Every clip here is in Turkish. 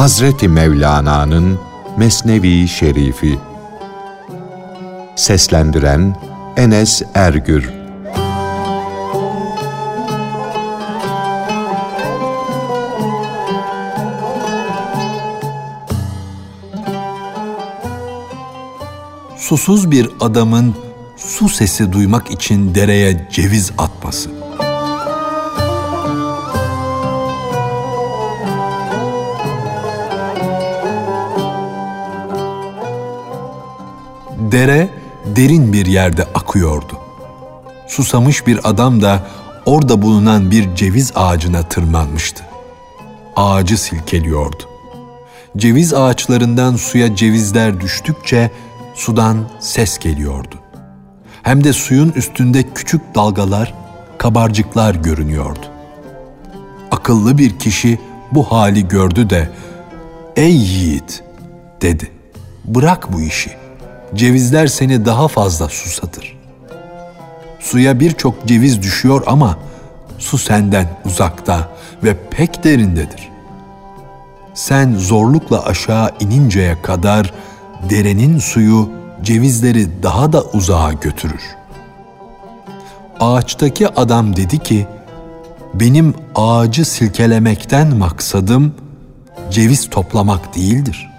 Hazreti Mevlana'nın Mesnevi Şerifi Seslendiren Enes Ergür Susuz bir adamın su sesi duymak için dereye ceviz atması. Dere derin bir yerde akıyordu. Susamış bir adam da orada bulunan bir ceviz ağacına tırmanmıştı. Ağacı silkeliyordu. Ceviz ağaçlarından suya cevizler düştükçe sudan ses geliyordu. Hem de suyun üstünde küçük dalgalar, kabarcıklar görünüyordu. Akıllı bir kişi bu hali gördü de "Ey yiğit," dedi. "Bırak bu işi cevizler seni daha fazla susatır. Suya birçok ceviz düşüyor ama su senden uzakta ve pek derindedir. Sen zorlukla aşağı ininceye kadar derenin suyu cevizleri daha da uzağa götürür. Ağaçtaki adam dedi ki, benim ağacı silkelemekten maksadım ceviz toplamak değildir.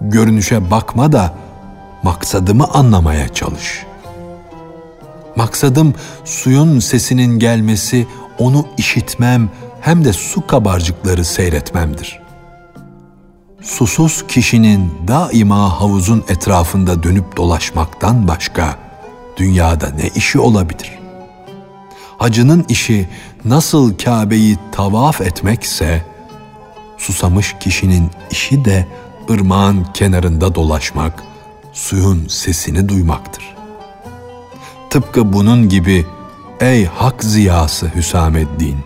Görünüşe bakma da maksadımı anlamaya çalış. Maksadım suyun sesinin gelmesi, onu işitmem hem de su kabarcıkları seyretmemdir. Susuz kişinin daima havuzun etrafında dönüp dolaşmaktan başka dünyada ne işi olabilir? Hacının işi nasıl Kabe'yi tavaf etmekse, susamış kişinin işi de ırmağın kenarında dolaşmak, suyun sesini duymaktır. Tıpkı bunun gibi ey hak ziyası Hüsameddin,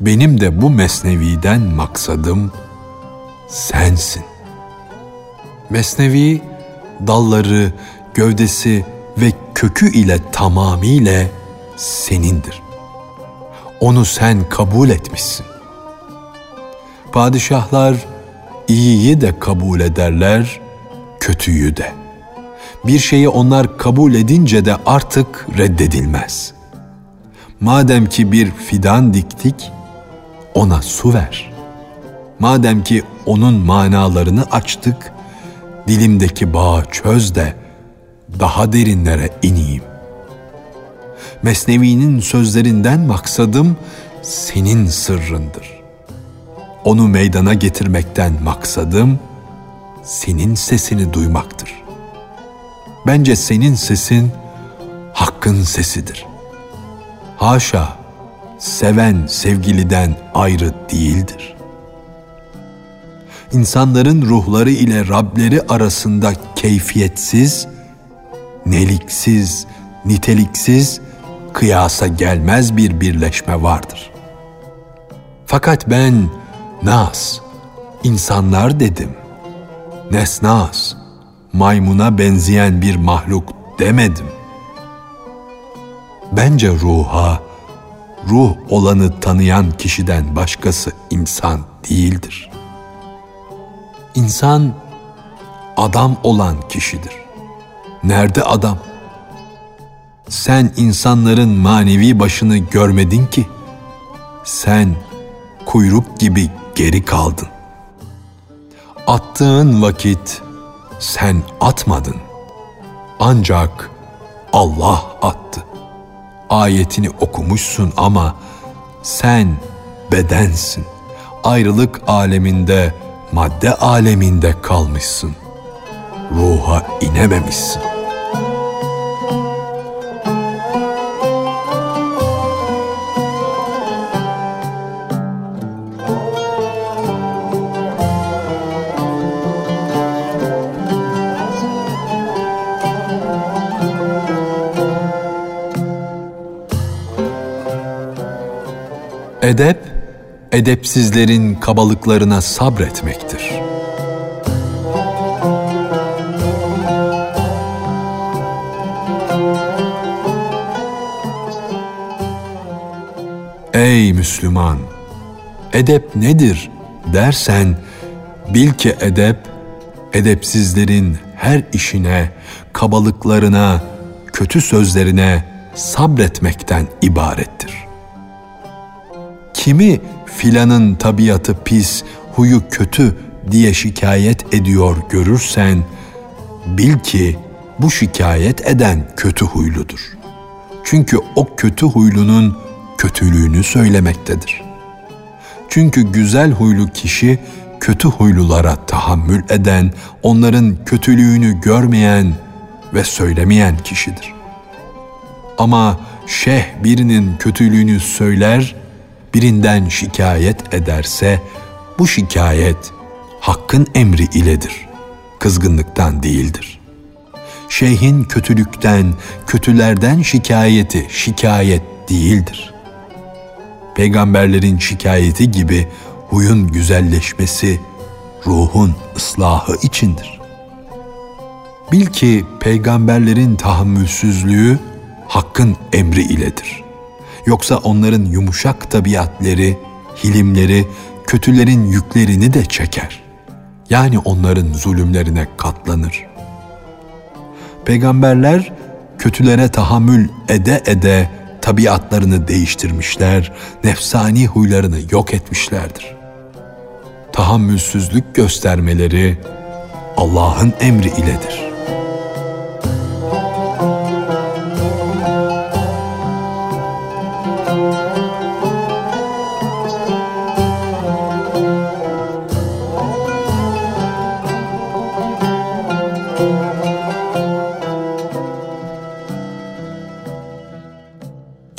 benim de bu mesneviden maksadım sensin. Mesnevi dalları, gövdesi ve kökü ile tamamıyla senindir. Onu sen kabul etmişsin. Padişahlar iyiyi de kabul ederler, kötüyü de. Bir şeyi onlar kabul edince de artık reddedilmez. Madem ki bir fidan diktik, ona su ver. Madem ki onun manalarını açtık, dilimdeki bağı çöz de daha derinlere ineyim. Mesnevi'nin sözlerinden maksadım senin sırrındır. Onu meydana getirmekten maksadım senin sesini duymaktır. Bence senin sesin hakkın sesidir. Haşa, seven sevgiliden ayrı değildir. İnsanların ruhları ile Rableri arasında keyfiyetsiz, neliksiz, niteliksiz, kıyasa gelmez bir birleşme vardır. Fakat ben nas, insanlar dedim.'' Nesnas, maymuna benzeyen bir mahluk demedim. Bence ruha, ruh olanı tanıyan kişiden başkası insan değildir. İnsan adam olan kişidir. Nerede adam? Sen insanların manevi başını görmedin ki. Sen kuyruk gibi geri kaldın attığın vakit sen atmadın. Ancak Allah attı. Ayetini okumuşsun ama sen bedensin. Ayrılık aleminde, madde aleminde kalmışsın. Ruha inememişsin.'' Edep, edepsizlerin kabalıklarına sabretmektir. Ey Müslüman! Edep nedir dersen bil ki edep edepsizlerin her işine, kabalıklarına, kötü sözlerine sabretmekten ibarettir. Kimi filanın tabiatı pis, huyu kötü diye şikayet ediyor görürsen, bil ki bu şikayet eden kötü huyludur. Çünkü o kötü huylunun kötülüğünü söylemektedir. Çünkü güzel huylu kişi kötü huylulara tahammül eden, onların kötülüğünü görmeyen ve söylemeyen kişidir. Ama şeyh birinin kötülüğünü söyler, birinden şikayet ederse bu şikayet hakkın emri iledir, kızgınlıktan değildir. Şeyhin kötülükten, kötülerden şikayeti şikayet değildir. Peygamberlerin şikayeti gibi huyun güzelleşmesi ruhun ıslahı içindir. Bil ki peygamberlerin tahammülsüzlüğü hakkın emri iledir. Yoksa onların yumuşak tabiatleri, hilimleri kötülerin yüklerini de çeker. Yani onların zulümlerine katlanır. Peygamberler kötülere tahammül ede ede tabiatlarını değiştirmişler, nefsani huylarını yok etmişlerdir. Tahammülsüzlük göstermeleri Allah'ın emri iledir.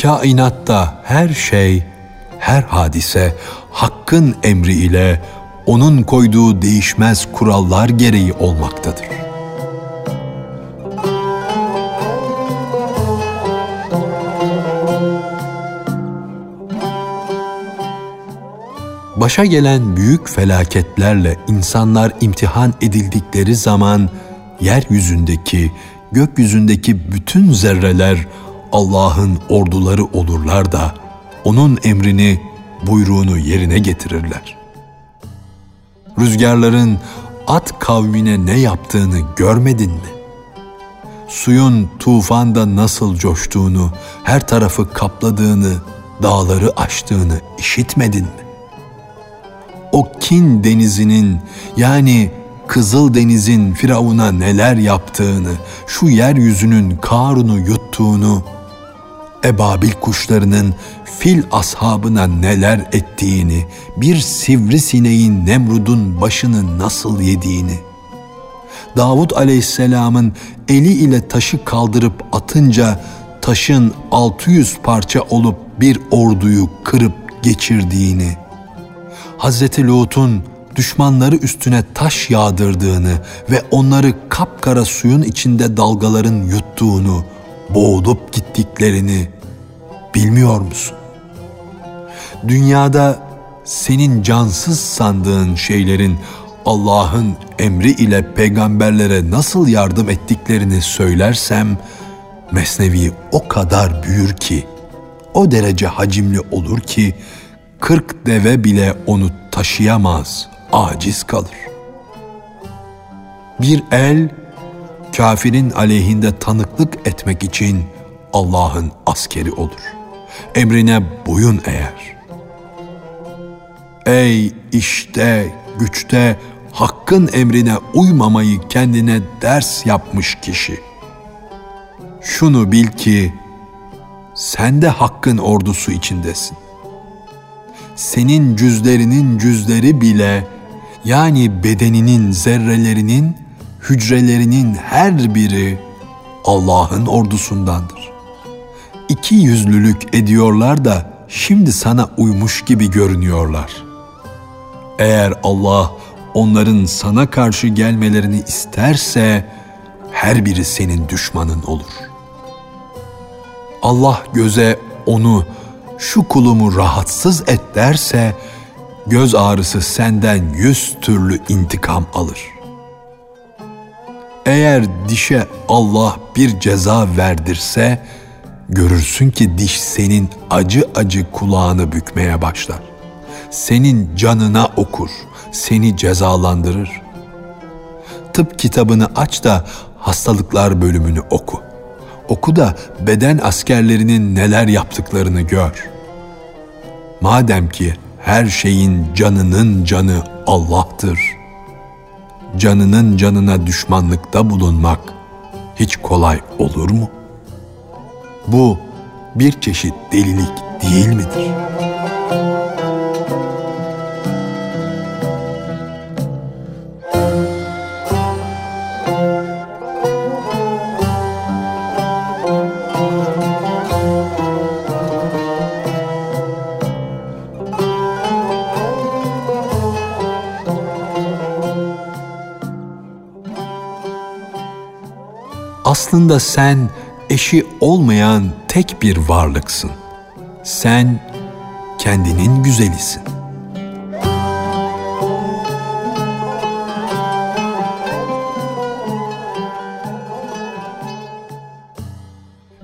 Kainatta her şey, her hadise Hakk'ın emri ile onun koyduğu değişmez kurallar gereği olmaktadır. Başa gelen büyük felaketlerle insanlar imtihan edildikleri zaman yeryüzündeki, gökyüzündeki bütün zerreler Allah'ın orduları olurlar da onun emrini, buyruğunu yerine getirirler. Rüzgarların at kavmine ne yaptığını görmedin mi? Suyun tufanda nasıl coştuğunu, her tarafı kapladığını, dağları aştığını işitmedin mi? O kin denizinin yani Kızıl Deniz'in Firavun'a neler yaptığını, şu yeryüzünün Karun'u yuttuğunu, ebabil kuşlarının fil ashabına neler ettiğini, bir sivrisineğin Nemrud'un başını nasıl yediğini, Davud aleyhisselamın eli ile taşı kaldırıp atınca taşın 600 parça olup bir orduyu kırıp geçirdiğini, Hazreti Lut'un düşmanları üstüne taş yağdırdığını ve onları kapkara suyun içinde dalgaların yuttuğunu, boğulup gittiklerini bilmiyor musun? Dünyada senin cansız sandığın şeylerin Allah'ın emri ile peygamberlere nasıl yardım ettiklerini söylersem Mesnevi o kadar büyür ki, o derece hacimli olur ki kırk deve bile onu taşıyamaz, aciz kalır. Bir el kafirin aleyhinde tanıklık etmek için Allah'ın askeri olur. Emrine boyun eğer. Ey işte, güçte, hakkın emrine uymamayı kendine ders yapmış kişi. Şunu bil ki sen de hakkın ordusu içindesin. Senin cüzlerinin cüzleri bile yani bedeninin zerrelerinin hücrelerinin her biri Allah'ın ordusundandır. İki yüzlülük ediyorlar da şimdi sana uymuş gibi görünüyorlar. Eğer Allah onların sana karşı gelmelerini isterse her biri senin düşmanın olur. Allah göze onu şu kulumu rahatsız et derse göz ağrısı senden yüz türlü intikam alır.'' Eğer dişe Allah bir ceza verdirse, görürsün ki diş senin acı acı kulağını bükmeye başlar. senin canına okur, seni cezalandırır. Tıp kitabını aç da hastalıklar bölümünü oku. Oku da beden askerlerinin neler yaptıklarını gör. Madem ki her şeyin canının canı Allah'tır. Canının canına düşmanlıkta bulunmak hiç kolay olur mu? Bu bir çeşit delilik değil midir? Aslında sen eşi olmayan tek bir varlıksın. Sen kendinin güzelisin.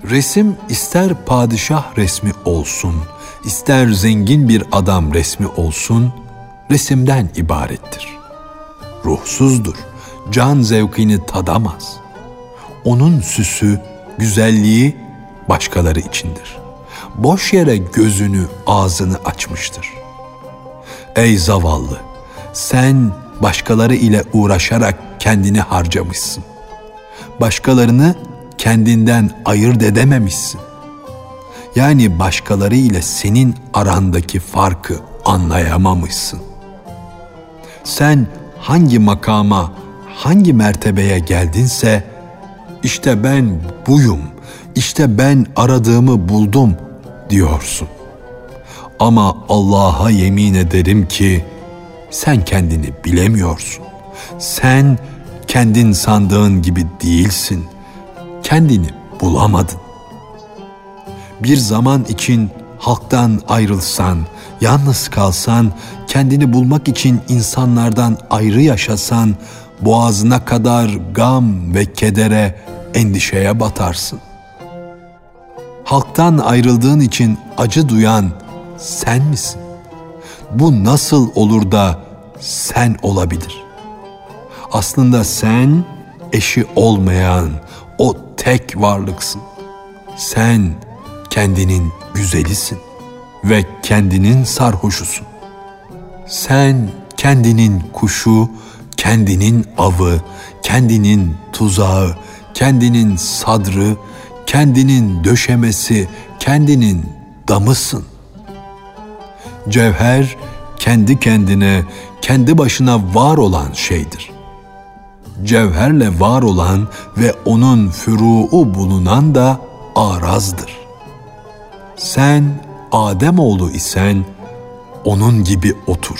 Resim ister padişah resmi olsun, ister zengin bir adam resmi olsun, resimden ibarettir. Ruhsuzdur, can zevkini tadamaz. Onun süsü, güzelliği başkaları içindir. Boş yere gözünü, ağzını açmıştır. Ey zavallı, sen başkaları ile uğraşarak kendini harcamışsın. Başkalarını kendinden ayırt edememişsin. Yani başkaları ile senin arandaki farkı anlayamamışsın. Sen hangi makama, hangi mertebeye geldinse işte ben buyum, işte ben aradığımı buldum diyorsun. Ama Allah'a yemin ederim ki sen kendini bilemiyorsun. Sen kendin sandığın gibi değilsin. Kendini bulamadın. Bir zaman için halktan ayrılsan, yalnız kalsan, kendini bulmak için insanlardan ayrı yaşasan, boğazına kadar gam ve kedere, endişeye batarsın. Halktan ayrıldığın için acı duyan sen misin? Bu nasıl olur da sen olabilir? Aslında sen eşi olmayan o tek varlıksın. Sen kendinin güzelisin ve kendinin sarhoşusun. Sen kendinin kuşu, kendinin avı, kendinin tuzağı, kendinin sadrı, kendinin döşemesi, kendinin damısın. Cevher kendi kendine, kendi başına var olan şeydir. Cevherle var olan ve onun füruu bulunan da arazdır. Sen Adem oğlu isen onun gibi otur.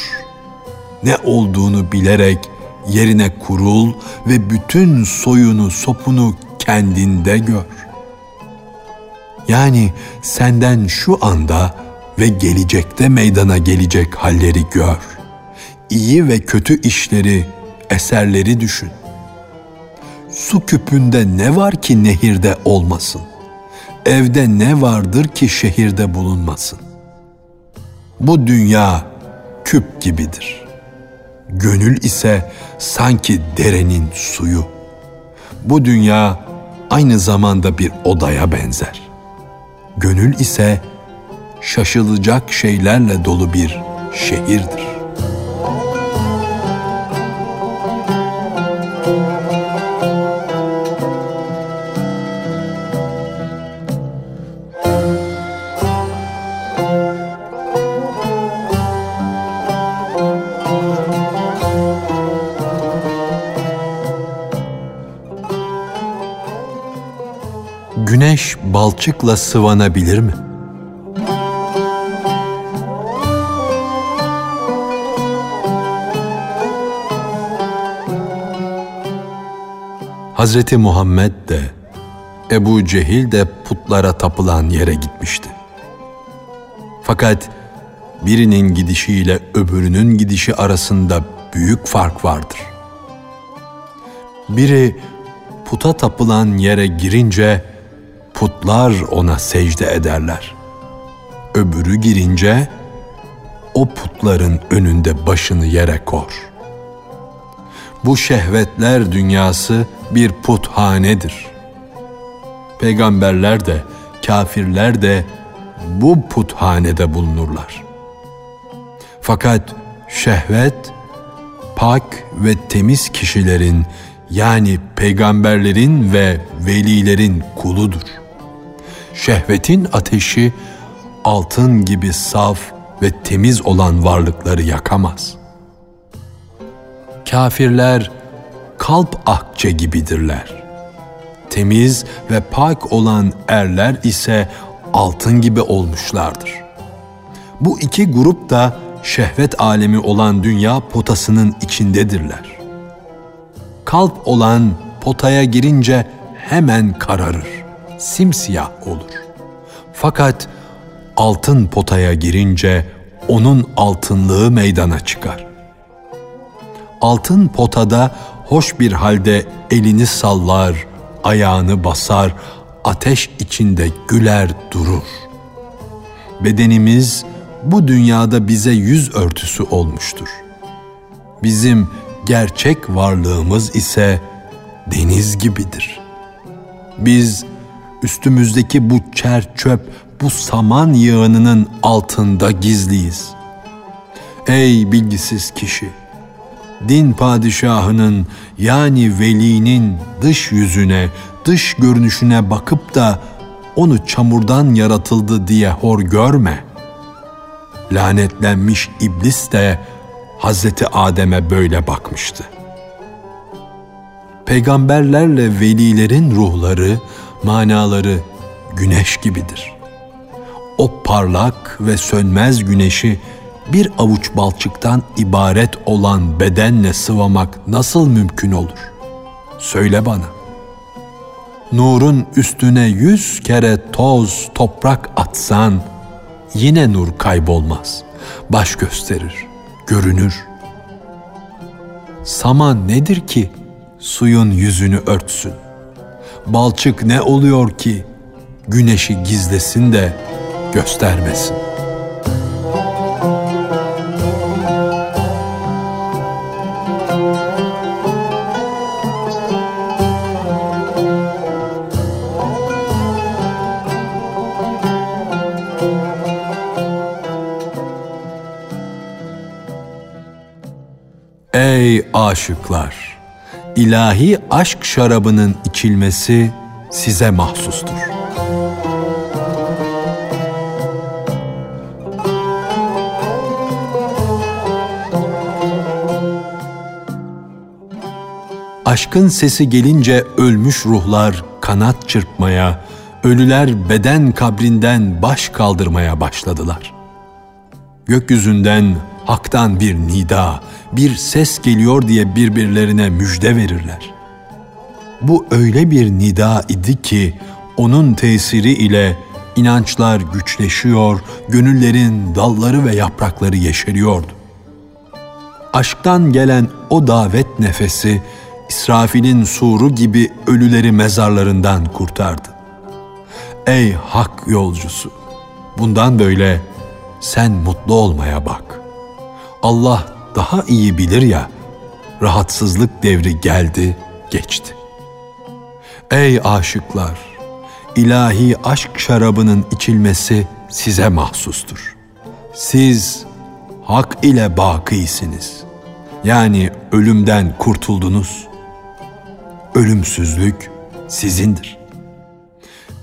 Ne olduğunu bilerek yerine kurul ve bütün soyunu sopunu kendinde gör. Yani senden şu anda ve gelecekte meydana gelecek halleri gör. İyi ve kötü işleri, eserleri düşün. Su küpünde ne var ki nehirde olmasın? Evde ne vardır ki şehirde bulunmasın? Bu dünya küp gibidir. Gönül ise sanki derenin suyu. Bu dünya aynı zamanda bir odaya benzer. Gönül ise şaşılacak şeylerle dolu bir şehirdir. Balçıkla sıvanabilir mi? Hazreti Muhammed de Ebu Cehil de putlara tapılan yere gitmişti. Fakat birinin gidişiyle öbürünün gidişi arasında büyük fark vardır. Biri puta tapılan yere girince putlar ona secde ederler. Öbürü girince o putların önünde başını yere kor. Bu şehvetler dünyası bir puthanedir. Peygamberler de, kafirler de bu puthanede bulunurlar. Fakat şehvet pak ve temiz kişilerin yani peygamberlerin ve velilerin kuludur. Şehvetin ateşi altın gibi saf ve temiz olan varlıkları yakamaz. Kafirler kalp akçe gibidirler. Temiz ve pak olan erler ise altın gibi olmuşlardır. Bu iki grup da şehvet alemi olan dünya potasının içindedirler. Kalp olan potaya girince hemen kararır, simsiyah olur. Fakat altın potaya girince onun altınlığı meydana çıkar. Altın potada hoş bir halde elini sallar, ayağını basar, ateş içinde güler durur. Bedenimiz bu dünyada bize yüz örtüsü olmuştur. Bizim gerçek varlığımız ise deniz gibidir. Biz üstümüzdeki bu çer çöp, bu saman yığınının altında gizliyiz. Ey bilgisiz kişi! Din padişahının yani velinin dış yüzüne, dış görünüşüne bakıp da onu çamurdan yaratıldı diye hor görme. Lanetlenmiş iblis de Hazreti Adem'e böyle bakmıştı. Peygamberlerle velilerin ruhları, manaları güneş gibidir. O parlak ve sönmez güneşi bir avuç balçıktan ibaret olan bedenle sıvamak nasıl mümkün olur? Söyle bana. Nurun üstüne yüz kere toz, toprak atsan yine nur kaybolmaz. Baş gösterir, görünür. Saman nedir ki suyun yüzünü örtsün? Balçık ne oluyor ki güneşi gizlesin de göstermesin? Ey aşıklar! İlahi aşk şarabının içilmesi size mahsustur. Aşkın sesi gelince ölmüş ruhlar kanat çırpmaya, ölüler beden kabrinden baş kaldırmaya başladılar. Gökyüzünden haktan bir nida, bir ses geliyor diye birbirlerine müjde verirler. Bu öyle bir nida idi ki onun tesiri ile inançlar güçleşiyor, gönüllerin dalları ve yaprakları yeşeriyordu. Aşktan gelen o davet nefesi İsrafil'in suru gibi ölüleri mezarlarından kurtardı. Ey hak yolcusu! Bundan böyle sen mutlu olmaya bak. Allah daha iyi bilir ya, rahatsızlık devri geldi, geçti. Ey aşıklar! ilahi aşk şarabının içilmesi size mahsustur. Siz hak ile bakisiniz. Yani ölümden kurtuldunuz. Ölümsüzlük sizindir.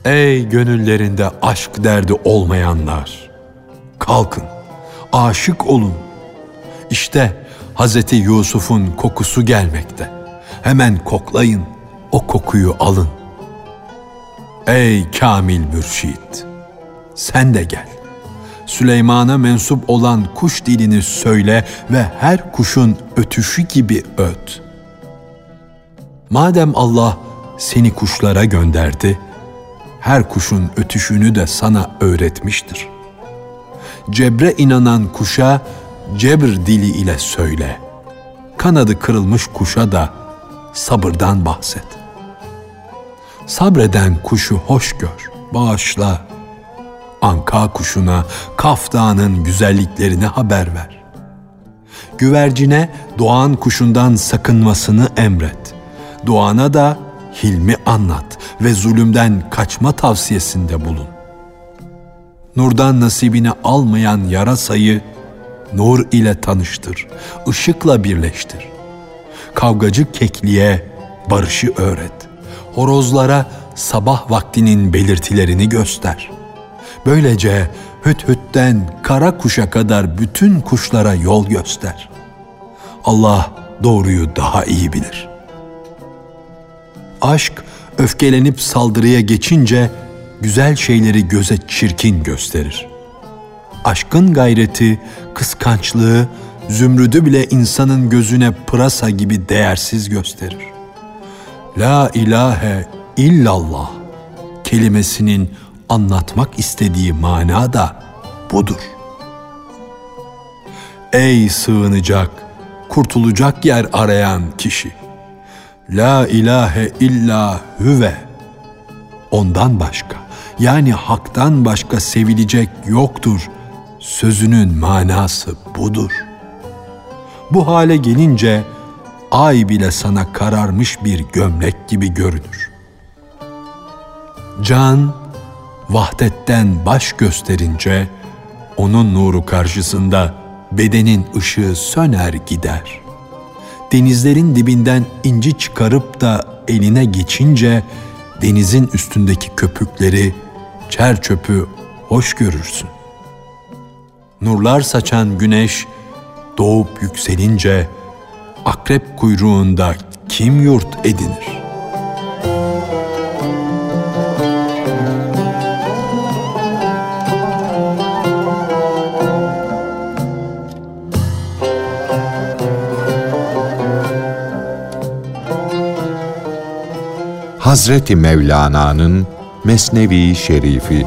Ey gönüllerinde aşk derdi olmayanlar! Kalkın, aşık olun.'' İşte Hazreti Yusuf'un kokusu gelmekte. Hemen koklayın, o kokuyu alın. Ey kamil mürşit! Sen de gel. Süleyman'a mensup olan kuş dilini söyle ve her kuşun ötüşü gibi öt. Madem Allah seni kuşlara gönderdi, her kuşun ötüşünü de sana öğretmiştir. Cebre inanan kuşa cebr dili ile söyle. Kanadı kırılmış kuşa da sabırdan bahset. Sabreden kuşu hoş gör, bağışla. anka kuşuna Kaf güzelliklerini haber ver. Güvercine doğan kuşundan sakınmasını emret. Doğana da hilmi anlat ve zulümden kaçma tavsiyesinde bulun. Nurdan nasibini almayan yarasayı nur ile tanıştır, ışıkla birleştir. Kavgacı kekliğe barışı öğret. Horozlara sabah vaktinin belirtilerini göster. Böylece hüt hütten kara kuşa kadar bütün kuşlara yol göster. Allah doğruyu daha iyi bilir. Aşk öfkelenip saldırıya geçince güzel şeyleri göze çirkin gösterir. Aşkın gayreti, kıskançlığı, zümrüdü bile insanın gözüne pırasa gibi değersiz gösterir. La ilahe illallah kelimesinin anlatmak istediği mana da budur. Ey sığınacak, kurtulacak yer arayan kişi. La ilahe illa hüve. Ondan başka, yani haktan başka sevilecek yoktur. Sözünün manası budur. Bu hale gelince ay bile sana kararmış bir gömlek gibi görünür. Can vahdetten baş gösterince onun nuru karşısında bedenin ışığı söner gider. Denizlerin dibinden inci çıkarıp da eline geçince denizin üstündeki köpükleri, çer çöpü hoş görürsün. Nurlar saçan güneş doğup yükselince akrep kuyruğunda kim yurt edinir? Hazreti Mevlana'nın Mesnevi Şerifi